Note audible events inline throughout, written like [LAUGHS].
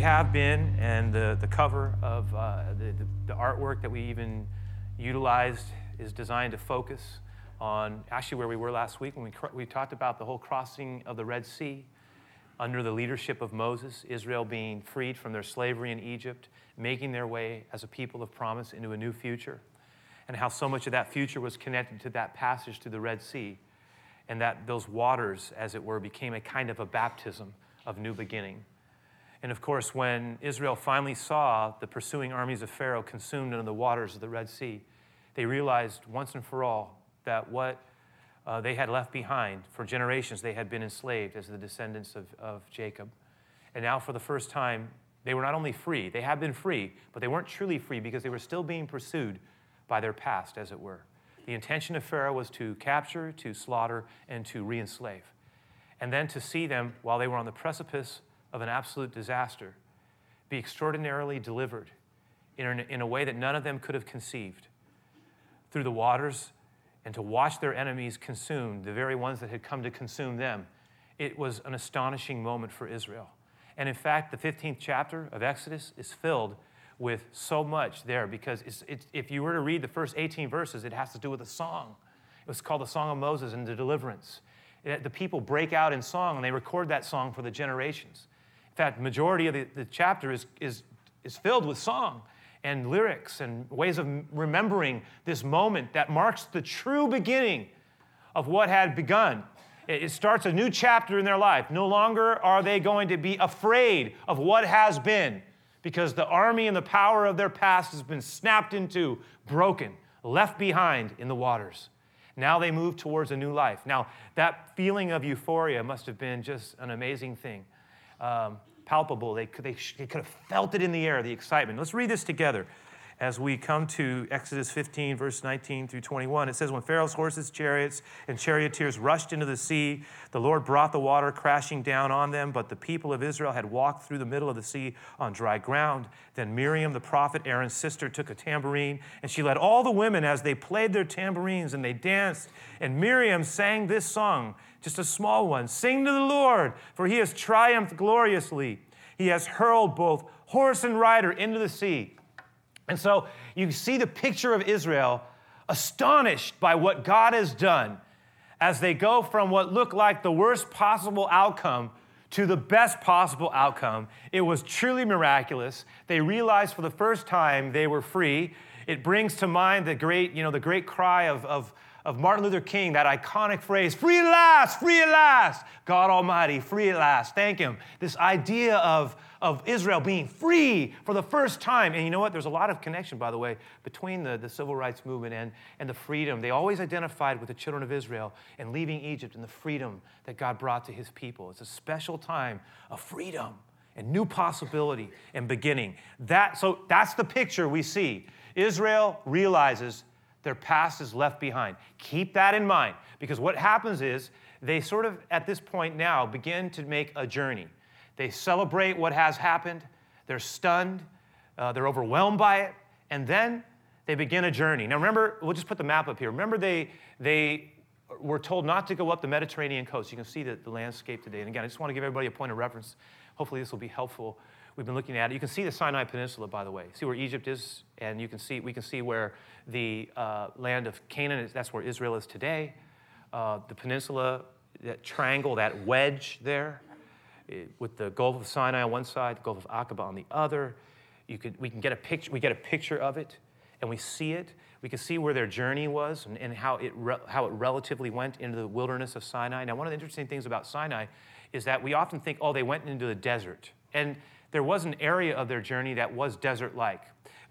We have been, and the, the cover of uh, the, the, the artwork that we even utilized is designed to focus on actually where we were last week when we, we talked about the whole crossing of the Red Sea under the leadership of Moses, Israel being freed from their slavery in Egypt, making their way as a people of promise into a new future, and how so much of that future was connected to that passage through the Red Sea, and that those waters, as it were, became a kind of a baptism of new beginning. And of course, when Israel finally saw the pursuing armies of Pharaoh consumed under the waters of the Red Sea, they realized once and for all that what uh, they had left behind for generations, they had been enslaved as the descendants of, of Jacob. And now, for the first time, they were not only free, they had been free, but they weren't truly free because they were still being pursued by their past, as it were. The intention of Pharaoh was to capture, to slaughter, and to re enslave. And then to see them while they were on the precipice of an absolute disaster be extraordinarily delivered in a, in a way that none of them could have conceived through the waters and to watch their enemies consumed, the very ones that had come to consume them. It was an astonishing moment for Israel. And in fact, the 15th chapter of Exodus is filled with so much there because it's, it's, if you were to read the first 18 verses, it has to do with a song. It was called the Song of Moses and the Deliverance. It, the people break out in song and they record that song for the generations. Fact, majority of the, the chapter is, is, is filled with song and lyrics and ways of remembering this moment that marks the true beginning of what had begun. It starts a new chapter in their life. No longer are they going to be afraid of what has been because the army and the power of their past has been snapped into, broken, left behind in the waters. Now they move towards a new life. Now, that feeling of euphoria must have been just an amazing thing. Um, palpable. They could, they, they could have felt it in the air, the excitement. Let's read this together as we come to Exodus 15, verse 19 through 21. It says, When Pharaoh's horses, chariots, and charioteers rushed into the sea, the Lord brought the water crashing down on them, but the people of Israel had walked through the middle of the sea on dry ground. Then Miriam, the prophet, Aaron's sister, took a tambourine, and she led all the women as they played their tambourines and they danced. And Miriam sang this song, just a small one Sing to the Lord, for he has triumphed gloriously. He has hurled both horse and rider into the sea. And so you see the picture of Israel astonished by what God has done as they go from what looked like the worst possible outcome to the best possible outcome. It was truly miraculous. They realized for the first time they were free. It brings to mind the great, you know, the great cry of, of, of Martin Luther King, that iconic phrase, free at last, free at last. God Almighty, free at last. Thank Him. This idea of, of Israel being free for the first time. And you know what? There's a lot of connection, by the way, between the, the civil rights movement and, and the freedom. They always identified with the children of Israel and leaving Egypt and the freedom that God brought to his people. It's a special time of freedom and new possibility and beginning. That, so that's the picture we see. Israel realizes their past is left behind. Keep that in mind because what happens is they sort of, at this point now, begin to make a journey. They celebrate what has happened, they're stunned, uh, they're overwhelmed by it, and then they begin a journey. Now, remember, we'll just put the map up here. Remember, they, they were told not to go up the Mediterranean coast. You can see the, the landscape today. And again, I just want to give everybody a point of reference. Hopefully, this will be helpful. We've been looking at it. You can see the Sinai Peninsula, by the way. See where Egypt is, and you can see we can see where the uh, land of Canaan is. That's where Israel is today. Uh, the peninsula, that triangle, that wedge there, with the Gulf of Sinai on one side, the Gulf of Aqaba on the other. You could, we can get a picture, we get a picture of it, and we see it. We can see where their journey was and, and how, it re, how it relatively went into the wilderness of Sinai. Now, one of the interesting things about Sinai is that we often think, oh, they went into the desert. And there was an area of their journey that was desert like.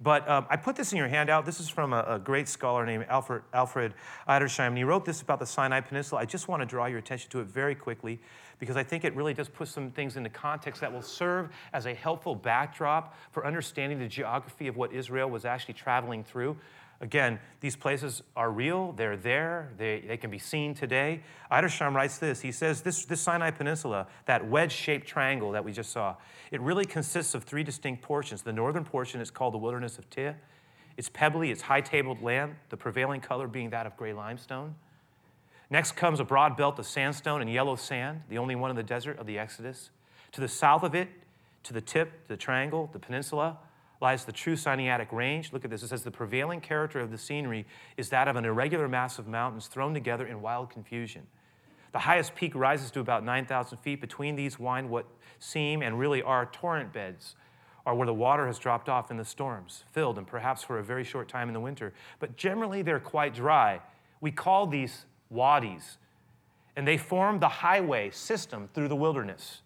But um, I put this in your handout. This is from a, a great scholar named Alfred, Alfred Edersheim, and he wrote this about the Sinai Peninsula. I just want to draw your attention to it very quickly because I think it really does put some things into context that will serve as a helpful backdrop for understanding the geography of what Israel was actually traveling through. Again, these places are real, they're there, they, they can be seen today. Edersheim writes this He says, this, this Sinai Peninsula, that wedge shaped triangle that we just saw, it really consists of three distinct portions. The northern portion is called the wilderness of Tih. It's pebbly, it's high tabled land, the prevailing color being that of gray limestone. Next comes a broad belt of sandstone and yellow sand, the only one in the desert of the Exodus. To the south of it, To the tip, the triangle, the peninsula, lies the true Sinaitic range. Look at this. It says the prevailing character of the scenery is that of an irregular mass of mountains thrown together in wild confusion. The highest peak rises to about 9,000 feet. Between these wind what seem and really are torrent beds, or where the water has dropped off in the storms, filled and perhaps for a very short time in the winter. But generally, they're quite dry. We call these wadis, and they form the highway system through the wilderness.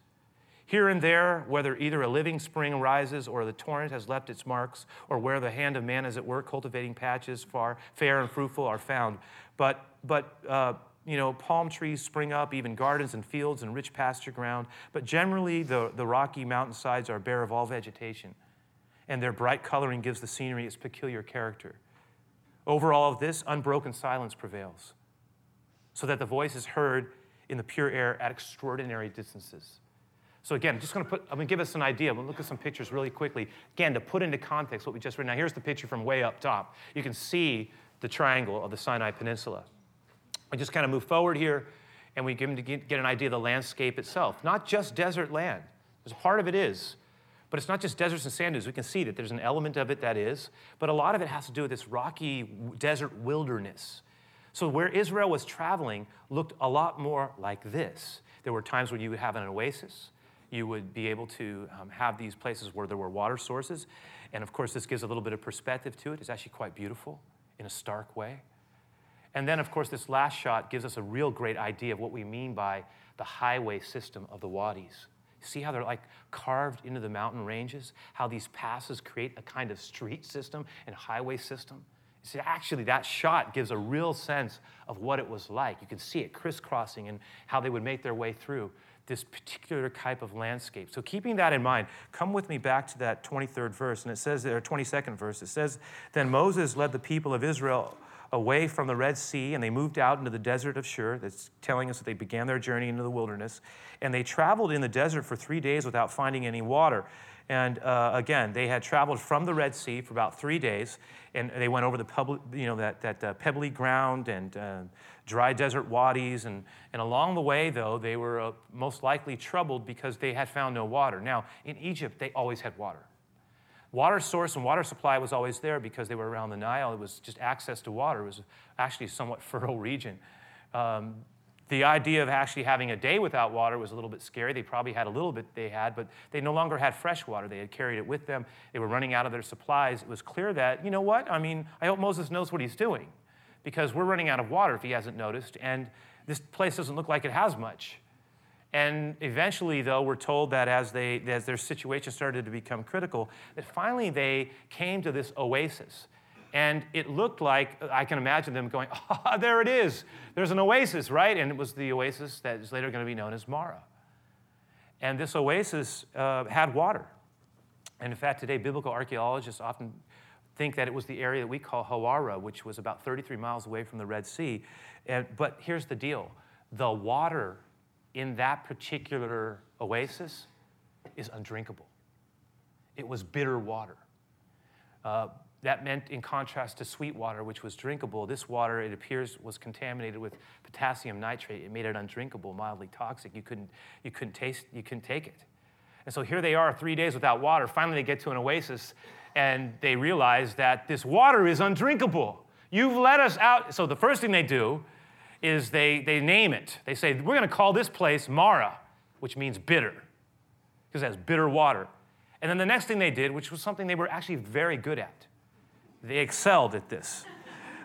Here and there, whether either a living spring rises or the torrent has left its marks, or where the hand of man is at work cultivating patches far fair and fruitful are found. But, but uh, you know, palm trees spring up, even gardens and fields and rich pasture ground. But generally, the, the rocky mountainsides are bare of all vegetation, and their bright coloring gives the scenery its peculiar character. Over all of this, unbroken silence prevails, so that the voice is heard in the pure air at extraordinary distances. So again, just going to put, I'm going to give us an idea. We'll look at some pictures really quickly. Again, to put into context what we just read. Now, here's the picture from way up top. You can see the triangle of the Sinai Peninsula. We just kind of move forward here, and we get, get an idea of the landscape itself. Not just desert land. There's a part of it is, but it's not just deserts and sand dunes. We can see that there's an element of it that is, but a lot of it has to do with this rocky desert wilderness. So where Israel was traveling looked a lot more like this. There were times when you would have an oasis you would be able to um, have these places where there were water sources. And of course, this gives a little bit of perspective to it. It's actually quite beautiful in a stark way. And then, of course, this last shot gives us a real great idea of what we mean by the highway system of the wadis. See how they're like carved into the mountain ranges? How these passes create a kind of street system and highway system? See, actually, that shot gives a real sense of what it was like. You can see it crisscrossing and how they would make their way through this particular type of landscape. So, keeping that in mind, come with me back to that 23rd verse, and it says there, 22nd verse, it says, Then Moses led the people of Israel away from the Red Sea, and they moved out into the desert of Shur. That's telling us that they began their journey into the wilderness. And they traveled in the desert for three days without finding any water. And uh, again, they had traveled from the Red Sea for about three days, and they went over the you know, that, that uh, pebbly ground and uh, dry desert wadis. And, and along the way, though, they were uh, most likely troubled because they had found no water. Now, in Egypt, they always had water. Water source and water supply was always there because they were around the Nile. It was just access to water. It was actually a somewhat [LAUGHS] fertile region. Um, the idea of actually having a day without water was a little bit scary. They probably had a little bit they had, but they no longer had fresh water. They had carried it with them. They were running out of their supplies. It was clear that, you know what? I mean, I hope Moses knows what he's doing because we're running out of water if he hasn't noticed, and this place doesn't look like it has much. And eventually, though, we're told that as, they, as their situation started to become critical, that finally they came to this oasis. And it looked like, I can imagine them going, [LAUGHS] ah, oh, there it is. There's an oasis, right? And it was the oasis that is later going to be known as Marah. And this oasis uh, had water. And in fact, today, biblical archaeologists often think that it was the area that we call Hawara, which was about 33 miles away from the Red Sea. And, but here's the deal the water in that particular oasis is undrinkable. It was bitter water. Uh, that meant, in contrast to sweet water, which was drinkable, this water, it appears, was contaminated with potassium nitrate. It made it undrinkable, mildly toxic. You couldn't, you couldn't taste, you couldn't take it. And so here they are, three days without water. Finally, they get to an oasis and they realize that this water is undrinkable. You've let us out. So the first thing they do is they, they name it. They say, We're going to call this place Marah, which means bitter, because it has bitter water. And then the next thing they did, which was something they were actually very good at, they excelled at this.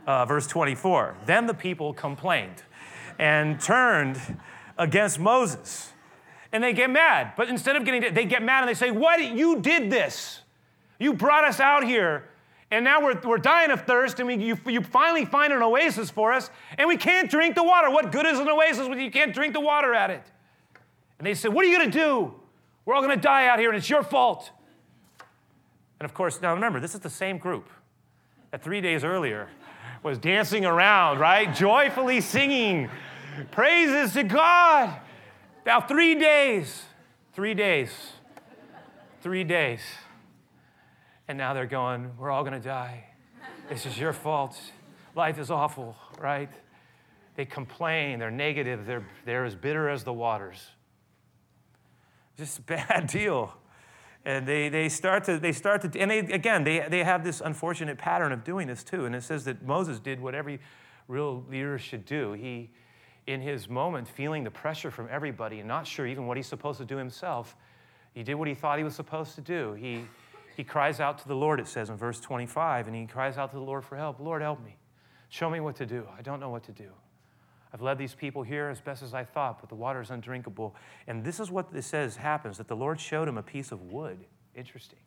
Uh, verse 24 Then the people complained and turned against Moses. And they get mad. But instead of getting, they get mad and they say, What? You did this. You brought us out here and now we're, we're dying of thirst, and we, you, you finally find an oasis for us, and we can't drink the water. What good is an oasis when you can't drink the water at it? And they said, What are you going to do? We're all going to die out here, and it's your fault. And of course, now remember, this is the same group that three days earlier was dancing around, right? Joyfully singing praises to God. Now, three days, three days, three days. And now they're going, We're all going to die. This is your fault. Life is awful, right? They complain, they're negative, they're, they're as bitter as the waters. Just a bad [LAUGHS] deal. And they, they start to, they start to, and they, again, they, they have this unfortunate pattern of doing this too. And it says that Moses did what every real leader should do. He, in his moment, feeling the pressure from everybody and not sure even what he's supposed to do himself, he did what he thought he was supposed to do. He, he cries out to the Lord, it says in verse 25, and he cries out to the Lord for help. Lord, help me. Show me what to do. I don't know what to do. I've led these people here as best as I thought, but the water is undrinkable. And this is what it says happens that the Lord showed him a piece of wood. Interesting.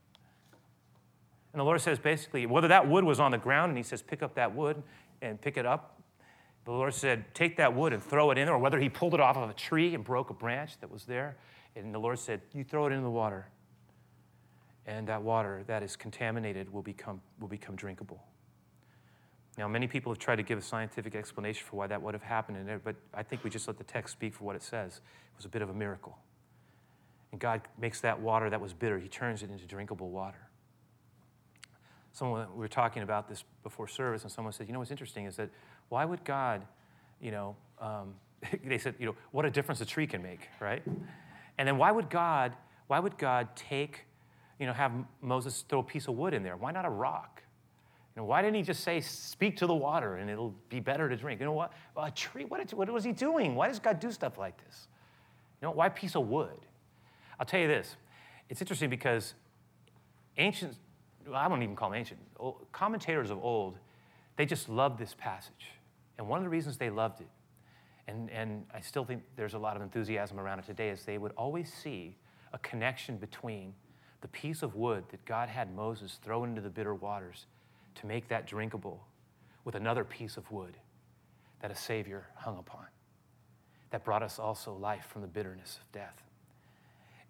And the Lord says basically, whether that wood was on the ground, and he says, pick up that wood and pick it up. The Lord said, take that wood and throw it in, or whether he pulled it off of a tree and broke a branch that was there. And the Lord said, you throw it in the water. And that water that is contaminated will become, will become drinkable. Now, many people have tried to give a scientific explanation for why that would have happened, but I think we just let the text speak for what it says. It was a bit of a miracle. And God makes that water that was bitter, He turns it into drinkable water. Someone, we were talking about this before service, and someone said, You know what's interesting is that why would God, you know, um, [LAUGHS] they said, you know, what a difference a tree can make, right? And then why would God, why would God take, you know, have Moses throw a piece of wood in there? Why not a rock? You know, why didn't he just say, speak to the water and it'll be better to drink? You know what? A tree, what, what was he doing? Why does God do stuff like this? You know, why piece of wood? I'll tell you this. It's interesting because ancient, well, I don't even call them ancient, commentators of old, they just loved this passage. And one of the reasons they loved it, and, and I still think there's a lot of enthusiasm around it today, is they would always see a connection between the piece of wood that God had Moses throw into the bitter waters to make that drinkable with another piece of wood that a Savior hung upon that brought us also life from the bitterness of death.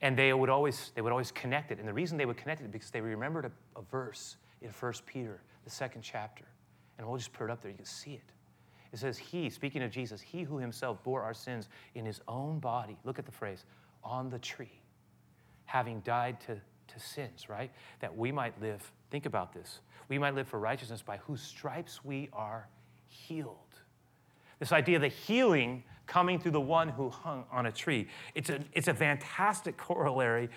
And they would always, they would always connect it. And the reason they would connect it because they remembered a, a verse in 1 Peter, the second chapter. And we'll just put it up there, you can see it. It says, He, speaking of Jesus, He who Himself bore our sins in His own body, look at the phrase, on the tree, having died to, to sins, right? That we might live, think about this, we might live for righteousness by whose stripes we are healed. This idea of the healing coming through the one who hung on a tree. It's a, it's a fantastic corollary.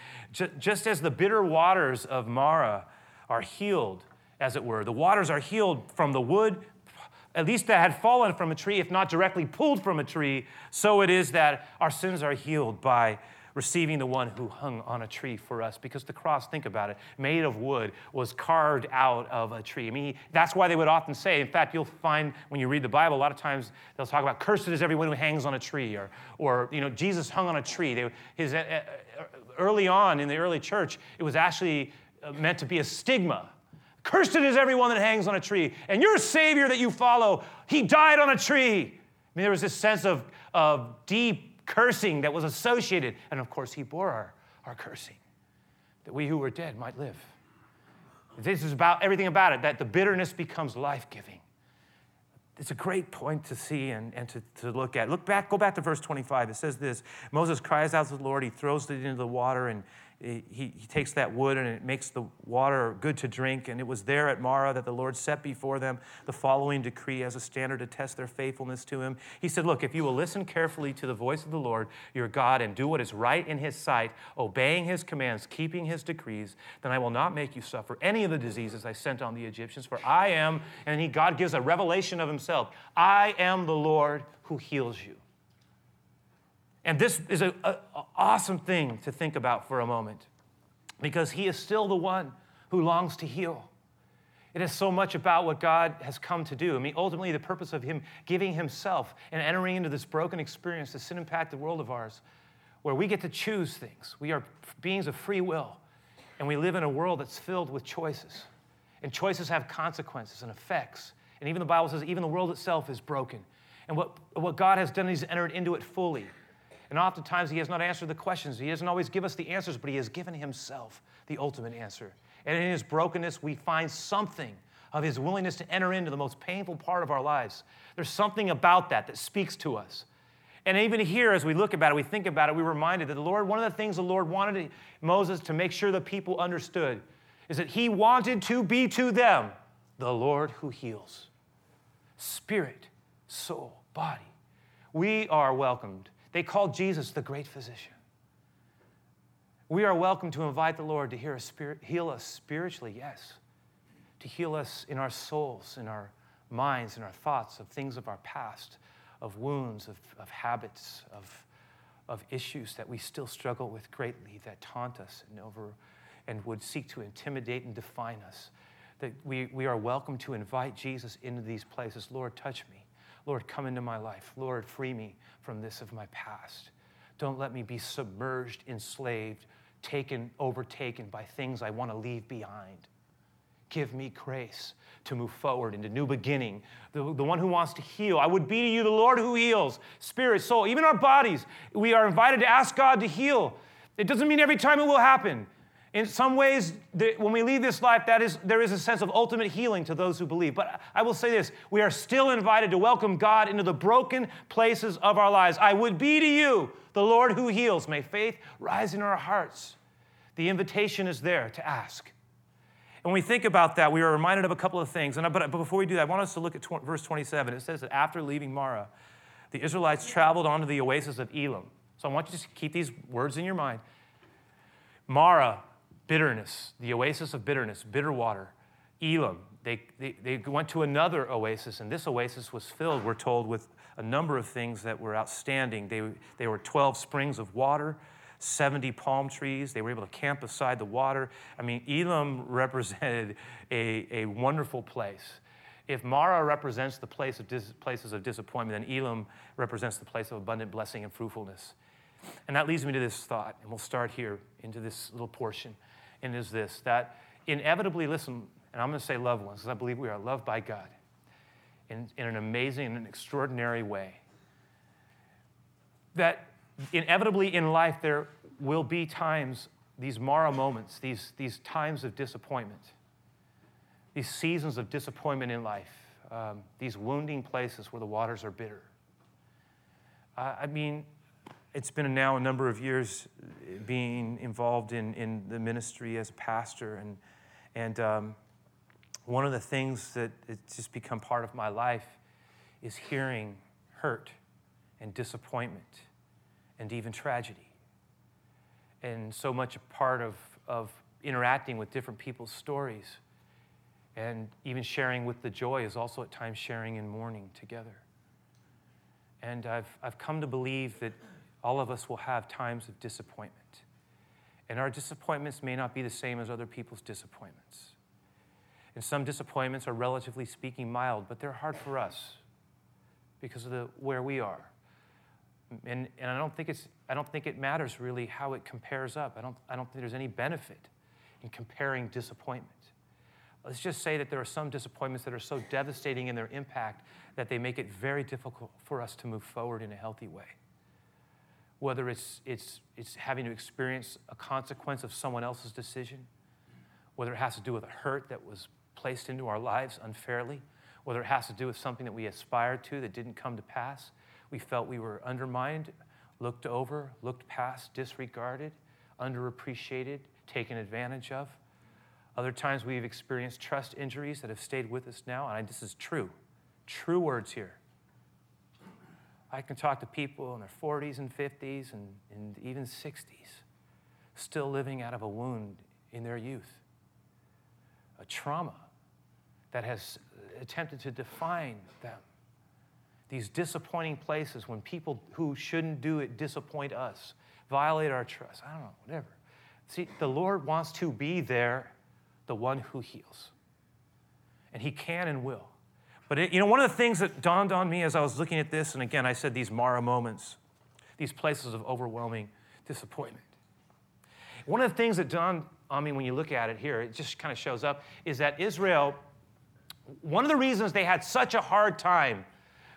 Just as the bitter waters of Marah are healed, as it were, the waters are healed from the wood, at least that had fallen from a tree, if not directly pulled from a tree, so it is that our sins are healed by receiving the one who hung on a tree for us because the cross, think about it, made of wood, was carved out of a tree. I mean, that's why they would often say, in fact, you'll find when you read the Bible, a lot of times they'll talk about cursed is everyone who hangs on a tree, or, or you know, Jesus hung on a tree. They, his, uh, uh, early on in the early church, it was actually uh, meant to be a stigma. Cursed is everyone that hangs on a tree. And your Savior that you follow, he died on a tree. I mean, there was this sense of, of deep cursing that was associated. And of course, he bore our, our cursing, that we who were dead might live. This is about everything about it, that the bitterness becomes life giving. It's a great point to see and, and to, to look at. Look back, go back to verse 25. It says this Moses cries out to the Lord, he throws it into the water, and he, he takes that wood and it makes the water good to drink. And it was there at Marah that the Lord set before them the following decree as a standard to test their faithfulness to him. He said, Look, if you will listen carefully to the voice of the Lord your God and do what is right in his sight, obeying his commands, keeping his decrees, then I will not make you suffer any of the diseases I sent on the Egyptians. For I am, and he, God gives a revelation of himself, I am the Lord who heals you. And this is an awesome thing to think about for a moment because He is still the one who longs to heal. It is so much about what God has come to do. I mean, ultimately, the purpose of Him giving Himself and entering into this broken experience, this sin impacted world of ours, where we get to choose things. We are beings of free will, and we live in a world that's filled with choices. And choices have consequences and effects. And even the Bible says, even the world itself is broken. And what, what God has done, He's entered into it fully. And oftentimes, He has not answered the questions. He doesn't always give us the answers, but He has given Himself the ultimate answer. And in His brokenness, we find something of His willingness to enter into the most painful part of our lives. There's something about that that speaks to us. And even here, as we look about it, we think about it, we're reminded that the Lord, one of the things the Lord wanted Moses to make sure the people understood is that He wanted to be to them the Lord who heals spirit, soul, body. We are welcomed they called Jesus the great physician. We are welcome to invite the Lord to us heal us spiritually, yes. To heal us in our souls, in our minds, in our thoughts of things of our past, of wounds, of, of habits, of, of issues that we still struggle with greatly, that taunt us and over and would seek to intimidate and define us. That we, we are welcome to invite Jesus into these places. Lord, touch me. Lord, come into my life. Lord, free me from this of my past. Don't let me be submerged, enslaved, taken, overtaken by things I want to leave behind. Give me grace to move forward into new beginning. The, the one who wants to heal. I would be to you the Lord who heals, spirit, soul, even our bodies. We are invited to ask God to heal. It doesn't mean every time it will happen. In some ways, when we leave this life, that is, there is a sense of ultimate healing to those who believe. But I will say this we are still invited to welcome God into the broken places of our lives. I would be to you the Lord who heals. May faith rise in our hearts. The invitation is there to ask. And when we think about that, we are reminded of a couple of things. And, but, before we do that, I want us to look at tw- verse 27. It says that after leaving Marah, the Israelites traveled on to the oasis of Elim. So I want you to keep these words in your mind. Marah bitterness, the oasis of bitterness, bitter water. Elim. they, they, they went to another oasis, and this oasis was filled, we're told, with a number of things that were outstanding. They, they were 12 springs of water, 70 palm trees. They were able to camp beside the water. I mean, Elim [LAUGHS] represented a, a wonderful place. If Marah represents the place of dis- places of disappointment, then Elim represents the place of abundant blessing and fruitfulness. And that leads me to this thought, and we'll start here into this little portion and is this that inevitably, listen, and I'm going to say loved ones, because I believe we are loved by God in, in an amazing and an extraordinary way. That inevitably in life there will be times, these Marah moments, these, these times of disappointment, these seasons of disappointment in life, um, these wounding places where the waters are bitter. Uh, I mean, it's been now a number of years being involved in, in the ministry as a pastor. And, and um, one of the things that it's just become part of my life is hearing hurt and disappointment and even tragedy. And so much a part of, of interacting with different people's stories and even sharing with the joy is also at times sharing in mourning together. And I've, I've come to believe that all of us will have times of disappointment. And our disappointments may not be the same as other people's disappointments. And some disappointments are relatively speaking mild, but they're hard for us because of the, where we are. And, and I, don't think it's, I don't think it matters really how it compares up. I don't, I don't think there's any benefit in comparing disappointment. Let's just say that there are some disappointments that are so devastating in their impact that they make it very difficult for us to move forward in a healthy way whether it's, it's, it's having to experience a consequence of someone else's decision, whether it has to do with a hurt that was placed into our lives unfairly, whether it has to do with something that we aspired to that didn't come to pass. We felt we were undermined, looked over, looked past, disregarded, underappreciated, taken advantage of. Other times we've experienced trust injuries that have stayed with us now, and I, this is true. True words here. I can talk to people in their 40s and 50s and, and even 60s, still living out of a wound in their youth, a trauma that has attempted to define them. These disappointing places when people who shouldn't do it disappoint us, violate our trust. I don't know, whatever. See, the Lord wants to be there, the one who heals. And He can and will. But it, you know, one of the things that dawned on me as I was looking at this, and again, I said these Marah moments, these places of overwhelming disappointment. One of the things that dawned on me when you look at it here, it just kind of shows up, is that Israel, one of the reasons they had such a hard time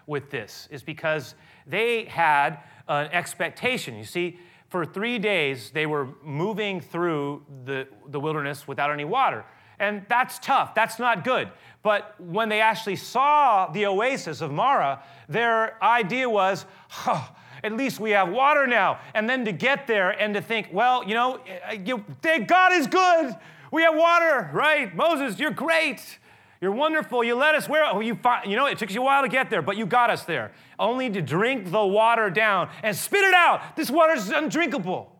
with this is because they had an expectation. You see, for three days, they were moving through the, the wilderness without any water. And that's tough. That's not good. But when they actually saw the oasis of Marah, their idea was, oh, at least we have water now. And then to get there and to think, well, you know, uh, you, God is good. We have water, right? Moses, you're great. You're wonderful. You let us where oh, you find, you know it took you a while to get there, but you got us there. Only to drink the water down and spit it out. This water is undrinkable.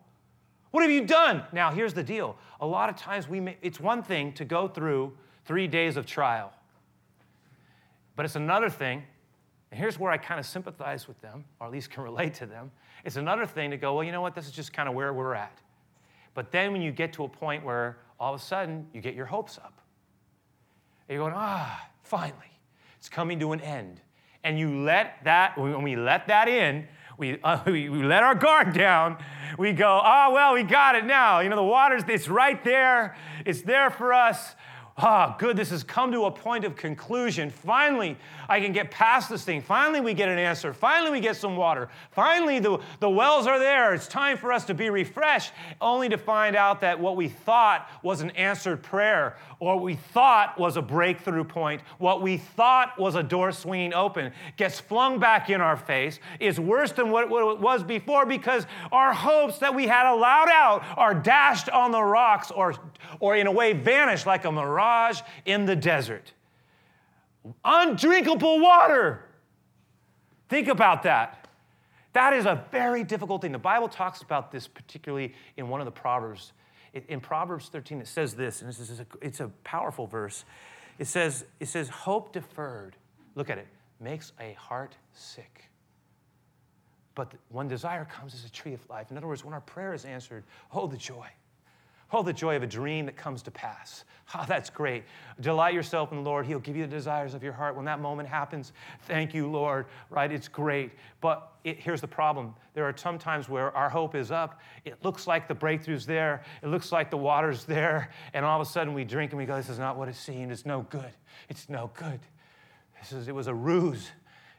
What have you done? Now, here's the deal. A lot of times we may, it's one thing to go through three days of trial, but it's another thing, and here's where I kind of sympathize with them, or at least can [LAUGHS] relate to them. It's another thing to go, well, you know what, this is just kind of where we're at. But then when you get to a point where all of a sudden you get your hopes up, and you're going, ah, finally, it's coming to an end. And you let that, when we let that in, we, uh, [LAUGHS] we, we, let our guard down. We go, oh, well, we got it now. You know, the water's, it's right there. It's there for us ah, good, this has come to a point of conclusion. Finally, I can get past this thing. Finally, we get an answer. Finally, we get some water. Finally, the, the wells are there. It's time for us to be refreshed, only to find out that what we thought was an answered prayer, or what we thought was a breakthrough point, what we thought was a door swinging open, gets flung back in our face, is worse than what, what it was before because our hopes that we had allowed out are dashed on the rocks or, or in a way vanished like a mirage mirage in the desert. Undrinkable water. Think about that. That is a very difficult thing. The Bible talks about this particularly in one of the Proverbs. In Proverbs 13, it says this, and this is a, it's a powerful verse. It says, it says, hope deferred, look at it, makes a heart sick. But when desire comes as a tree of life, in other words, when our prayer is answered, oh, the joy. Oh, the joy of a dream that comes to pass. Oh, that's great. Delight yourself in the Lord. He'll give you the desires of your heart. When that moment happens, thank you, Lord, right? It's great. But it, here's the problem there are some times where our hope is up. It looks like the breakthrough's there, it looks like the water's there, and all of a sudden we drink and we go, This is not what it seemed. It's no good. It's no good. This is, it was a ruse.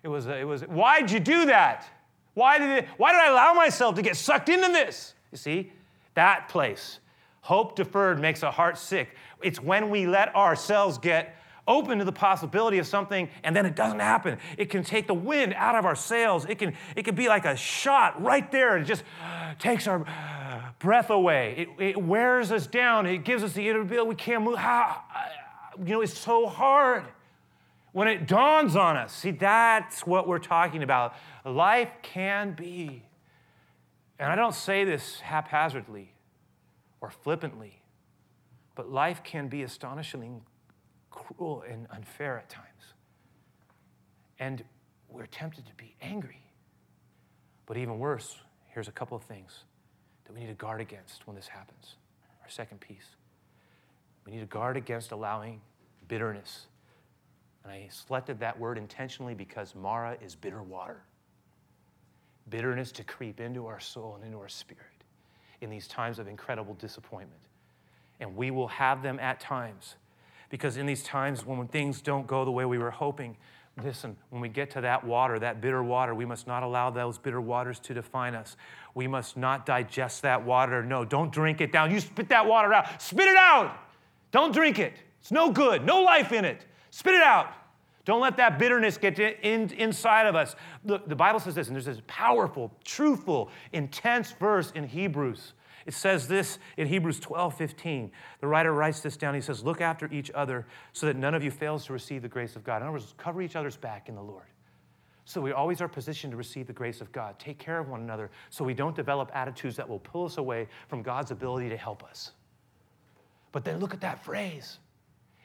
It was, a, it was, why'd you do that? Why did, it, why did I allow myself to get sucked into this? You see, that place Hope deferred makes a heart sick. It's when we let ourselves get open to the possibility of something and then it doesn't happen. It can take the wind out of our sails. It can, it can be like a shot right there. It just uh, takes our uh, breath away. It, it wears us down. It gives us the inability. We can't move. How, uh, you know, it's so hard when it dawns on us. See, that's what we're talking about. Life can be, and I don't say this haphazardly or flippantly. But life can be astonishingly cruel and unfair at times. And we're tempted to be angry. But even worse, here's a couple of things that we need to guard against when this happens. Our second piece we need to guard against allowing bitterness. And I selected that word intentionally because Marah is bitter water. Bitterness to creep into our soul and into our spirit in these times of incredible disappointment. And we will have them at times. Because in these times when things don't go the way we were hoping, listen, when we get to that water, that bitter water, we must not allow those bitter waters to define us. We must not digest that water. No, don't drink it down. You spit that water out. Spit it out. Don't drink it. It's no good. No life in it. Spit it out. Don't let that bitterness get in, inside of us. Look, the Bible says this, and there's this powerful, truthful, intense verse in Hebrews. It says this in Hebrews 12, 15. The writer writes this down. He says, Look after each other so that none of you fails to receive the grace of God. In other words, cover each other's back in the Lord. So we always are positioned to receive the grace of God. Take care of one another so we don't develop attitudes that will pull us away from God's ability to help us. But then look at that phrase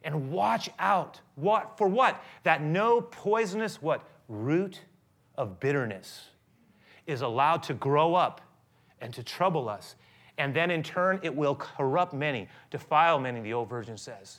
and watch out. What for what? That no poisonous what root of bitterness is allowed to grow up and to trouble us. And then in turn it will corrupt many, defile many, the old version says.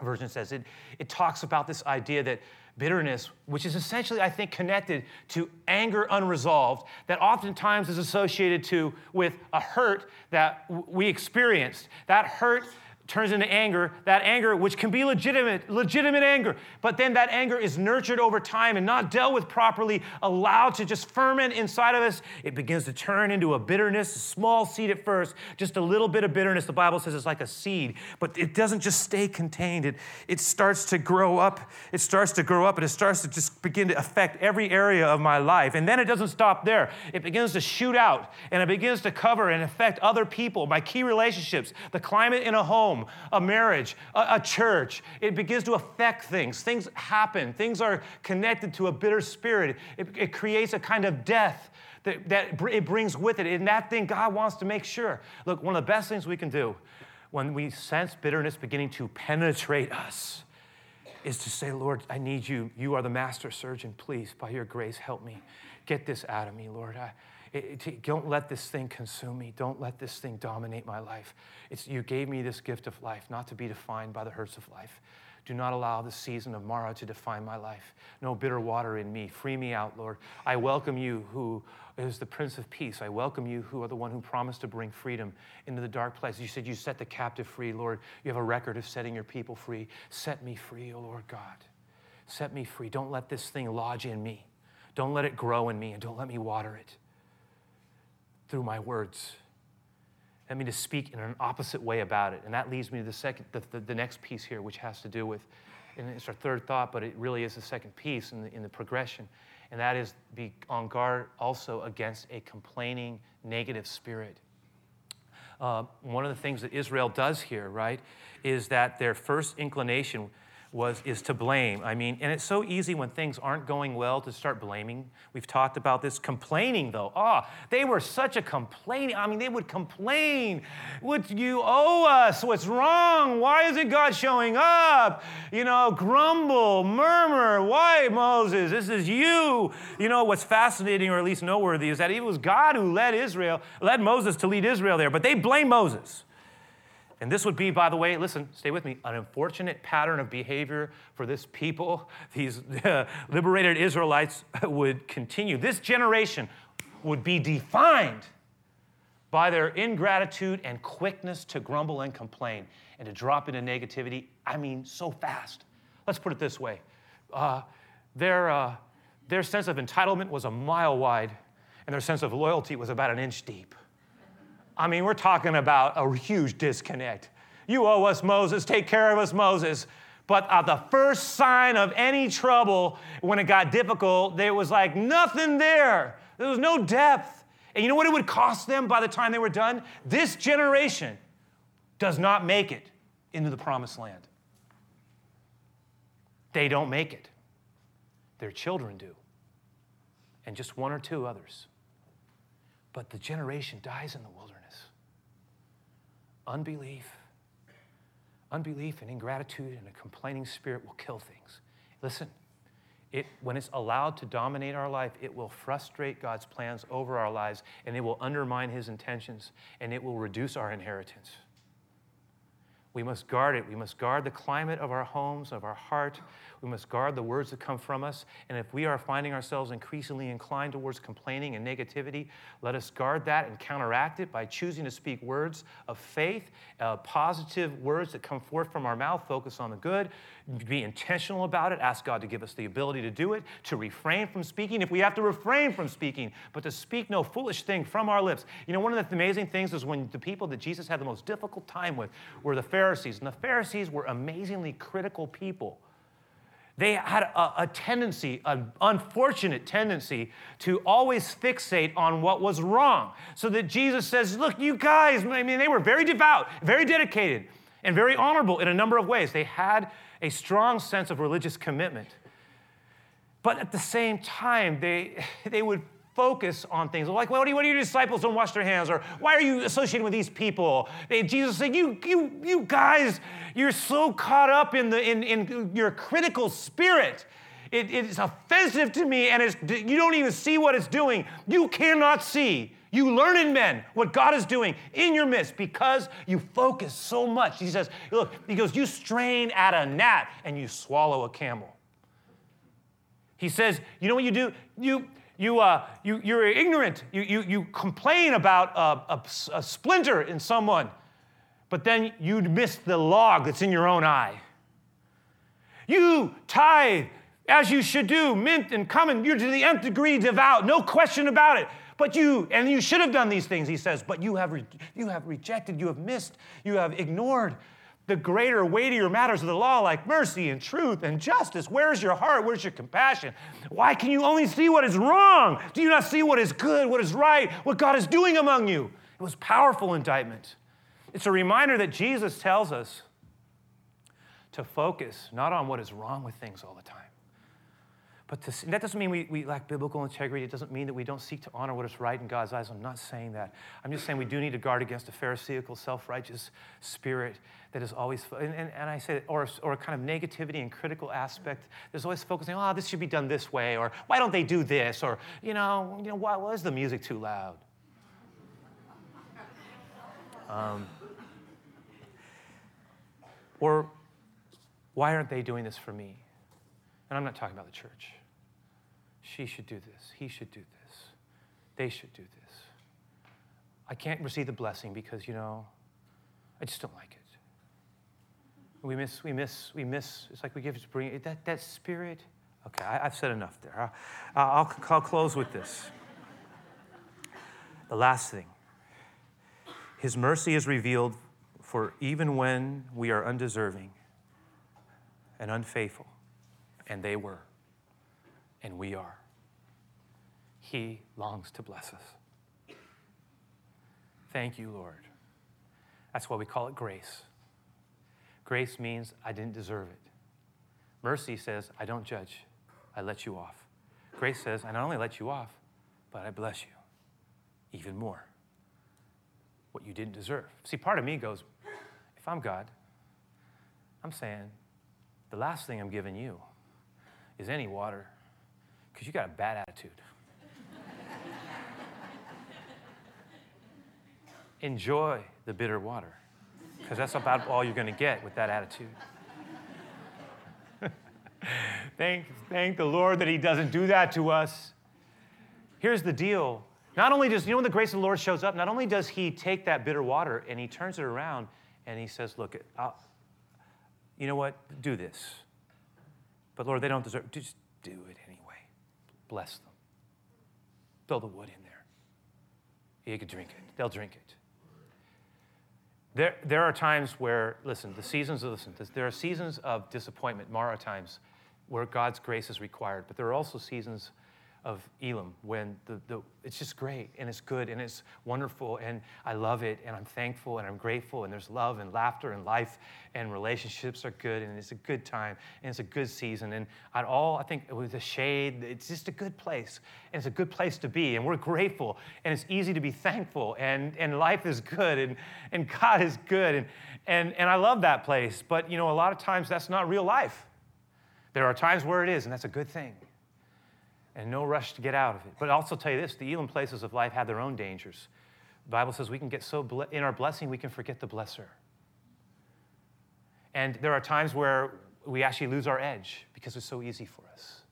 Version says it, it talks about this idea that bitterness, which is essentially, I think, connected to anger unresolved, that oftentimes is associated to with a hurt that we experienced. That hurt turns into anger, that anger, which can be legitimate, legitimate anger, but then that anger is nurtured over time and not dealt with properly, allowed to just ferment inside of us, it begins to turn into a bitterness, a small seed at first, just a little bit of bitterness. The Bible says it's like a seed, but it doesn't just stay contained. It, it starts to grow up. It starts to grow up and it starts to just begin to affect every area of my life. And then it doesn't stop there. It begins to shoot out and it begins to cover and affect other people, my key relationships, the climate in a home, home, a marriage, a, a, church. It begins to affect things. Things happen. Things are connected to a bitter spirit. It, it creates a kind of death that, that it brings with it. And that thing, God wants to make sure. Look, one of the best things we can do when we sense bitterness beginning to penetrate us is to say, Lord, I need you. You are the master surgeon. Please, by your grace, help me. Get this out of me, Lord. I, it, it, don't let this thing consume me. Don't let this thing dominate my life. It's, you gave me this gift of life, not to be defined by the hurts of life. Do not allow the season of Marah to define my life. No bitter water in me. Free me out, Lord. I welcome you who is the Prince of Peace. I welcome you who are the one who promised to bring freedom into the dark place. You said you set the captive free, Lord. You have a record of setting your people free. Set me free, O oh Lord God. Set me free. Don't let this thing lodge in me. Don't let it grow in me, and don't let me water it through my words. I mean, to speak in an opposite way about it. And that leads me to the second, the, the, the, next piece here, which has to do with, and it's our third thought, but it really is the second piece in the, in the progression. And that is be on guard also against a complaining, negative spirit. Uh, one of the things that Israel does here, right, is that their first inclination was is to blame. I mean, and it's so easy when things aren't going well to start blaming. We've talked about this complaining though. Ah, oh, they were such a complaining. I mean, they would complain. What you owe us? What's wrong? Why isn't God showing up? You know, grumble, murmur. Why, Moses? This is you. You know, what's fascinating or at least noteworthy is that it was God who led Israel, led Moses to lead Israel there, but they blame Moses. And this would be, by the way, listen, stay with me, an unfortunate pattern of behavior for this people. These uh, [LAUGHS] liberated Israelites would continue. This generation would be defined by their ingratitude and quickness to grumble and complain and to drop into negativity. I mean, so fast. Let's put it this way uh, their, uh, their sense of entitlement was a mile wide, and their sense of loyalty was about an inch deep. I mean, we're talking about a huge disconnect. You owe us, Moses. Take care of us, Moses. But at the first sign of any trouble, when it got difficult, there was like nothing there. There was no depth. And you know what it would cost them by the time they were done? This generation does not make it into the promised land. They don't make it. Their children do. And just one or two others. But the generation dies in the wilderness unbelief, unbelief and ingratitude and a complaining spirit will kill things. Listen, it, when it's allowed to dominate our life, it will frustrate God's plans over our lives and it will undermine his intentions and it will reduce our inheritance. We must guard it. We must guard the climate of our homes, of our heart. We must guard the words that come from us. And if we are finding ourselves increasingly inclined towards complaining and negativity, let us guard that and counteract it by choosing to speak words of faith, uh, positive words that come forth from our mouth, focus on the good, be intentional about it, ask God to give us the ability to do it, to refrain from speaking if we have to refrain from speaking, but to speak no foolish thing from our lips. You know, one of the amazing things is when the people that Jesus had the most difficult time with were the Pharisees, and the Pharisees were amazingly critical people. They had a, a, tendency, an unfortunate tendency, to always fixate on what was wrong. So that Jesus says, Look, you guys, I mean, they were very devout, very dedicated, and very honorable in a number of ways. They had a strong sense of religious commitment. But at the same time, they, [LAUGHS] they would focus on things like, well, what do, what do your disciples don't wash their hands? Or why are you associating with these people? They, Jesus said, you, you, you guys, you're so caught up in, the, in, in your critical spirit. It, it's offensive to me, and you don't even see what it's doing. You cannot see. You learned men what God is doing in your midst because you focus so much. He says, look, he goes, you strain at a gnat and you swallow a camel. He says, you know what you do? You you, uh, you, you're ignorant. You, you, you complain about a, a, a splinter in someone, but then you miss the log that's in your own eye. You tithe as you should do, mint and cumin. You're to the nth degree devout, no question about it. But you, and you should have done these things, he says, but you have, re- you have rejected, you have missed, you have ignored the greater, weightier matters of the law, like mercy and truth and justice. Where's your heart? Where's your compassion? Why can you only see what is wrong? Do you not see what is good, what is right, what God is doing among you? It was powerful indictment. It's a reminder that Jesus tells us to focus not on what is wrong with things all the time, but to, that doesn't mean we, we lack biblical integrity. It doesn't mean that we don't seek to honor what is right in God's eyes. I'm not saying that. I'm just saying we do need to guard against a Pharisaical, self righteous spirit that is always, and, and, and, I say, or, or a kind of negativity and critical aspect. There's always focusing, oh, this should be done this way, or why don't they do this, or, you know, you know why was the music too loud? [LAUGHS] Um, or why aren't they doing this for me? And I'm not talking about the church. She should do this. He should do this. They should do this. I can't receive the blessing because, you know, I just don't like it. We miss, we miss, we miss. It's like we give it to bring that, that spirit. Okay, I, have said enough there. I'll, I'll, I'll close with this. The last thing His mercy is revealed for even when we are undeserving and unfaithful, and they were, and we are. He longs to bless us. Thank you, Lord. That's why we call it grace. Grace means I didn't deserve it. Mercy says, I don't judge, I let you off. Grace says, I not only let you off, but I bless you even more. What you didn't deserve. See, part of me goes, if I'm God, I'm saying, the last thing I'm giving you is any water because you got a bad attitude. [LAUGHS] Enjoy the bitter water because that's about all you're going to get with that attitude. [LAUGHS] thank, thank the Lord that He doesn't do that to us. Here's the deal. Not only does, you know, when the grace of the Lord shows up, not only does He take that bitter water and He turns it around and He says, Look, I'll, you know what? Do this. But Lord, they don't deserve it. Just do it anyway. Bless them. Throw the wood in there. You can drink it. They'll drink it. There, there are times where, listen, the seasons of, listen, there are seasons of disappointment, Marah times, where God's grace is required, but there are also seasons of Elim when the, the, it's just great and it's good and it's wonderful and I love it and I'm thankful and I'm grateful and there's love and laughter and life and relationships are good and it's a good time and it's a good season. And at all I think with the shade it's just a good place and it's a good place to be and we're grateful and it's easy to be thankful and, and life is good and, and God is good and, and, and I love that place. But you know a lot of times that's not real life. There are times where it is and that's a good thing and no rush to get out of it. But I'll also tell you this the Elim places of life have their own dangers. The Bible says we can get so, ble- in our blessing, we can forget the blesser. And there are times where we actually lose our edge because it's so easy for us.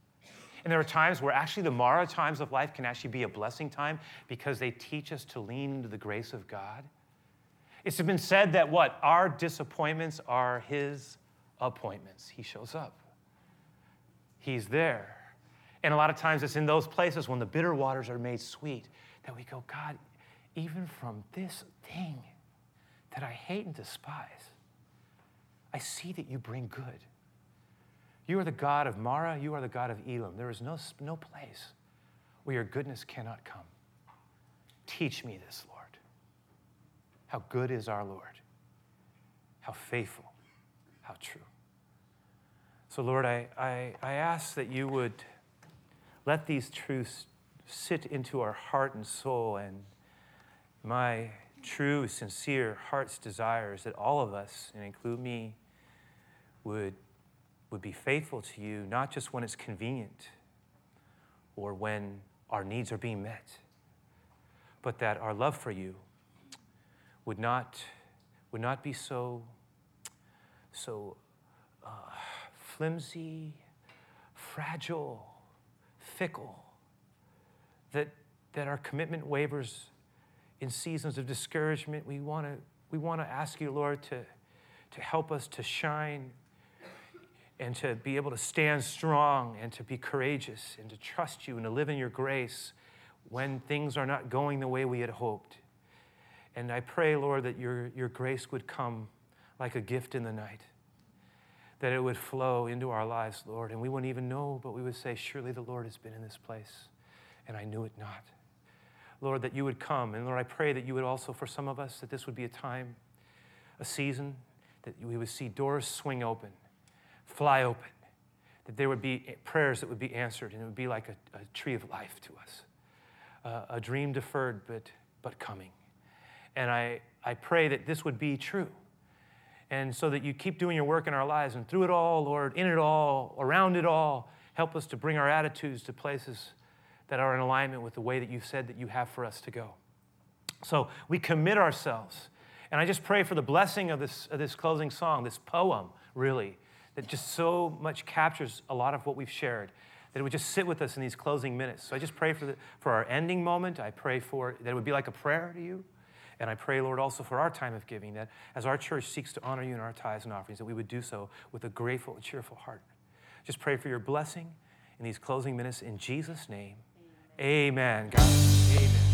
And there are times where actually the Marah times of life can actually be a blessing time because they teach us to lean into the grace of God. It's been said that what? Our disappointments are His appointments. He shows up, He's there. And a lot of times it's in those places when the bitter waters are made sweet that we go, God, even from this thing that I hate and despise, I see that you bring good. You are the God of Marah, you are the God of Elim. There is no, no place where your goodness cannot come. Teach me this, Lord. How good is our Lord? How faithful, how true. So, Lord, I, I, I ask that you would let these truths sit into our heart and soul. And my true, sincere heart's desire is that all of us, and include me, would, would be faithful to you, not just when it's convenient or when our needs are being met, but that our love for you would not, would not be so, so uh, flimsy, fragile, fickle, that, that our commitment wavers in seasons of discouragement. We want to we want to ask you, Lord, to, to help us to shine and to be able to stand strong and to be courageous and to trust you and to live in your grace when things are not going the way we had hoped. And I pray, Lord, that your, your grace would come like a gift in the night that it would flow into our lives, Lord, and we wouldn't even know, but we would say, Surely the Lord has been in this place, and I knew it not. Lord, that you would come. And Lord, I pray that you would also, for some of us, that this would be a time a season that we would see doors swing open, fly open, that there would be prayers that would be answered, and it would be like a, a tree of life to us, uh, a dream deferred but, but coming. And I, I pray that this would be true. And so that you keep doing your work in our lives, and through it all, Lord, in it all, around it all, help us to bring our attitudes to places that are in alignment with the way that you've said that you have for us to go. So we commit ourselves. And I just pray for the blessing of this, of this closing song, this poem, really, that just so much captures a lot of what we've shared, that it would just sit with us in these closing minutes. So I just pray for, the, for our ending moment. I pray for that it would be like a prayer to you. And I pray, Lord, also for our time of giving, that as our church seeks to honor you in our tithes and offerings, that we would do so with a grateful and cheerful heart. Just pray for your blessing in these closing minutes in Jesus' name. Amen. God, amen.